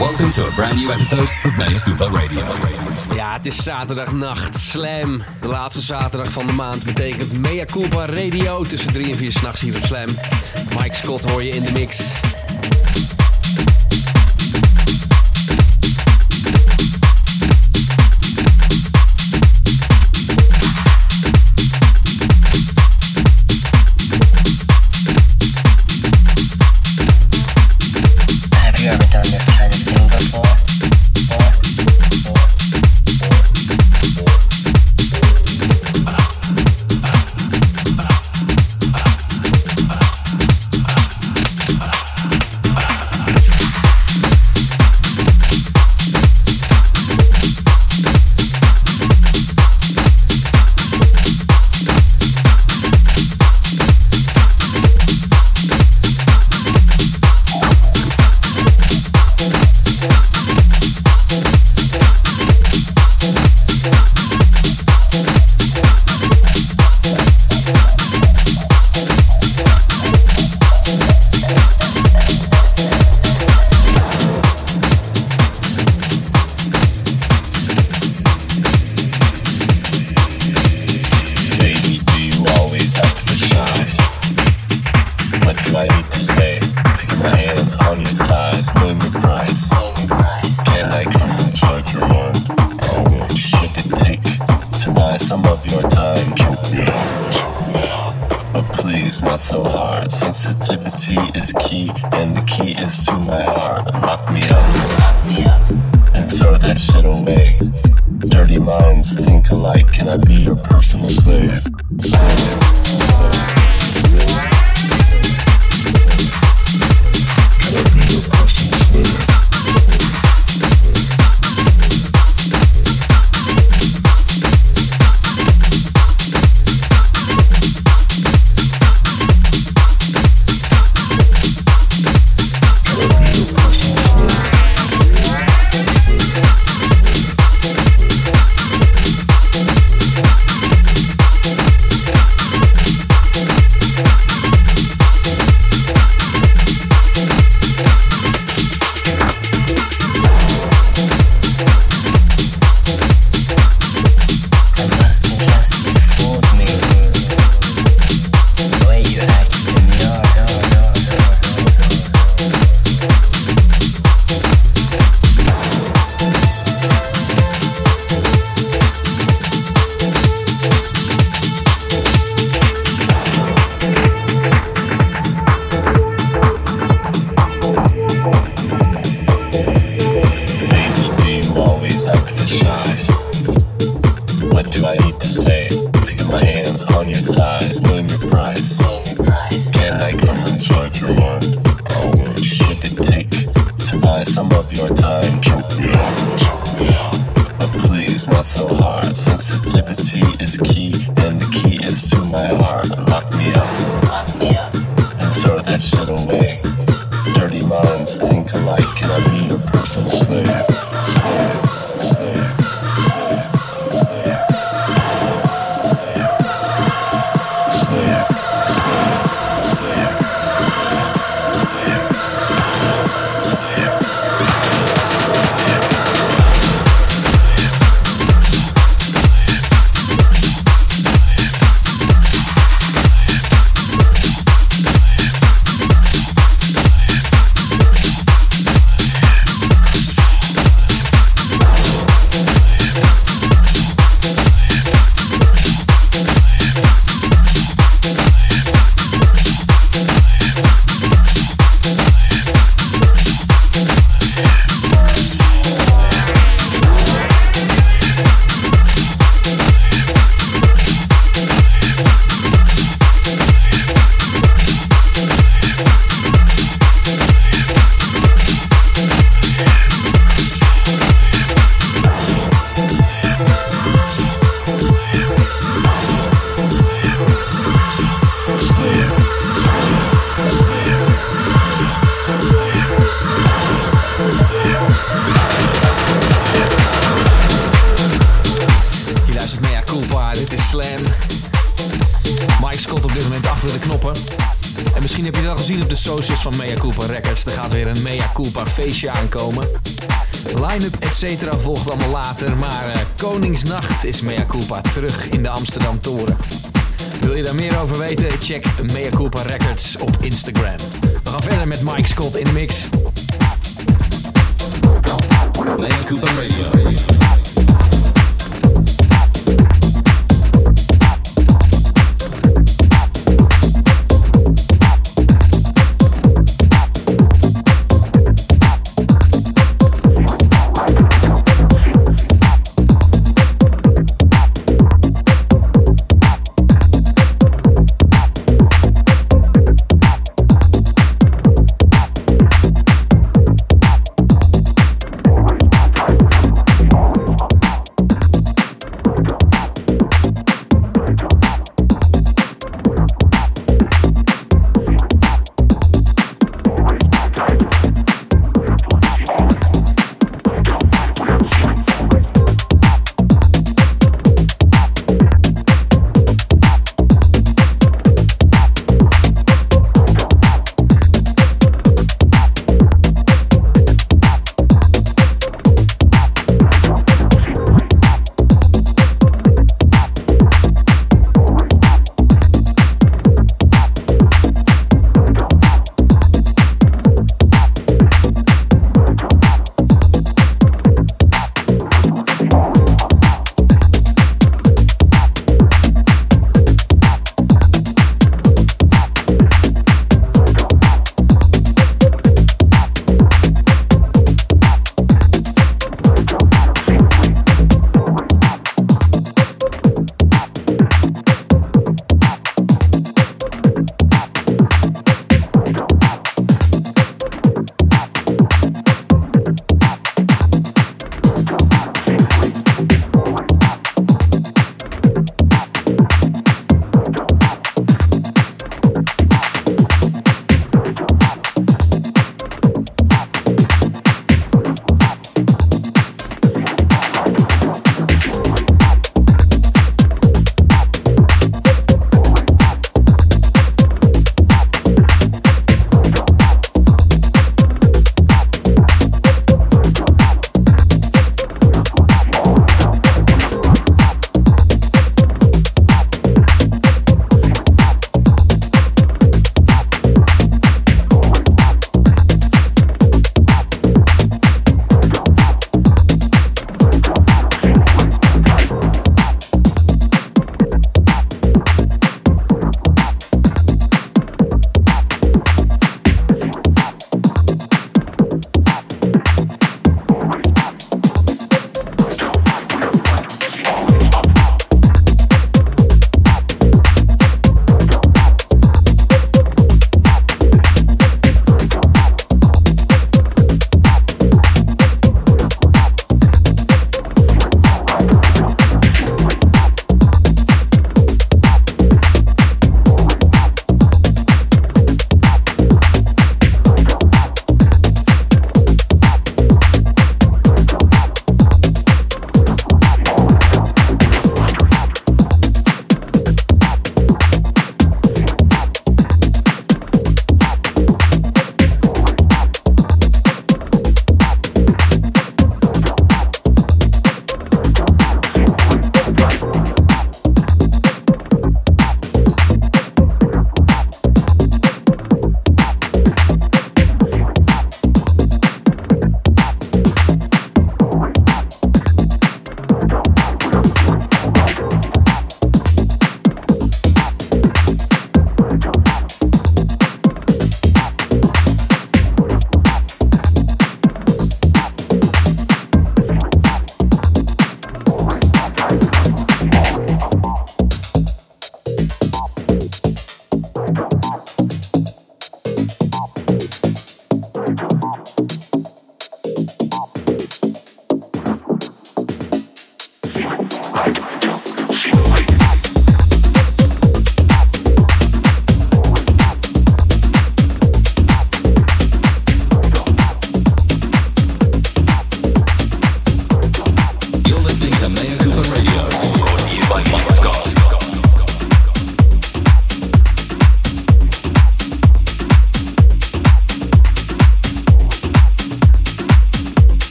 Welcome to a brand new episode of Mea Culpa Radio. Ja, het is zaterdagnacht. Slam. De laatste zaterdag van de maand betekent Mea Koopa Radio tussen 3 en 4 s'nachts hier op Slam. Mike Scott hoor je in de mix. minds think alike. Can I be your personal slave?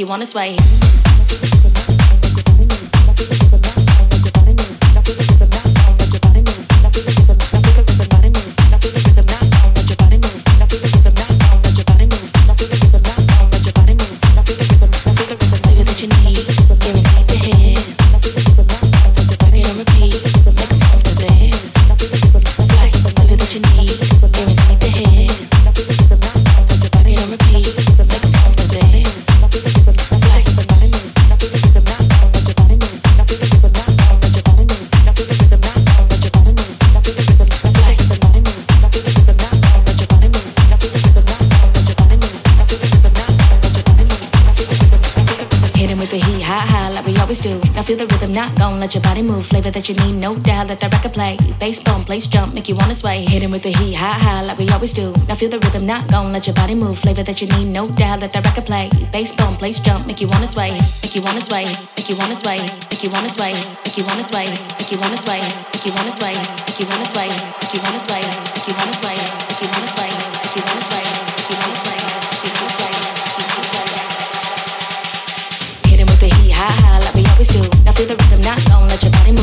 you wanna sway. cool flavor that you need, no doubt. Let that record play. Bass bump, place jump, make you wanna sway. Hitting with the heat, high, high, like we always do. Now feel the rhythm, not gon' let your body move. Flavor that you need, no doubt. Let that record play. Bass bump, place jump, make you wanna sway. Make you wanna sway. Make you wanna sway. Make you wanna sway. Make you wanna sway. Make you wanna sway. Make you wanna sway. Make you wanna sway. Make you wanna sway. Make you wanna sway. Make you wanna sway. Make you wanna sway. Make you wanna sway.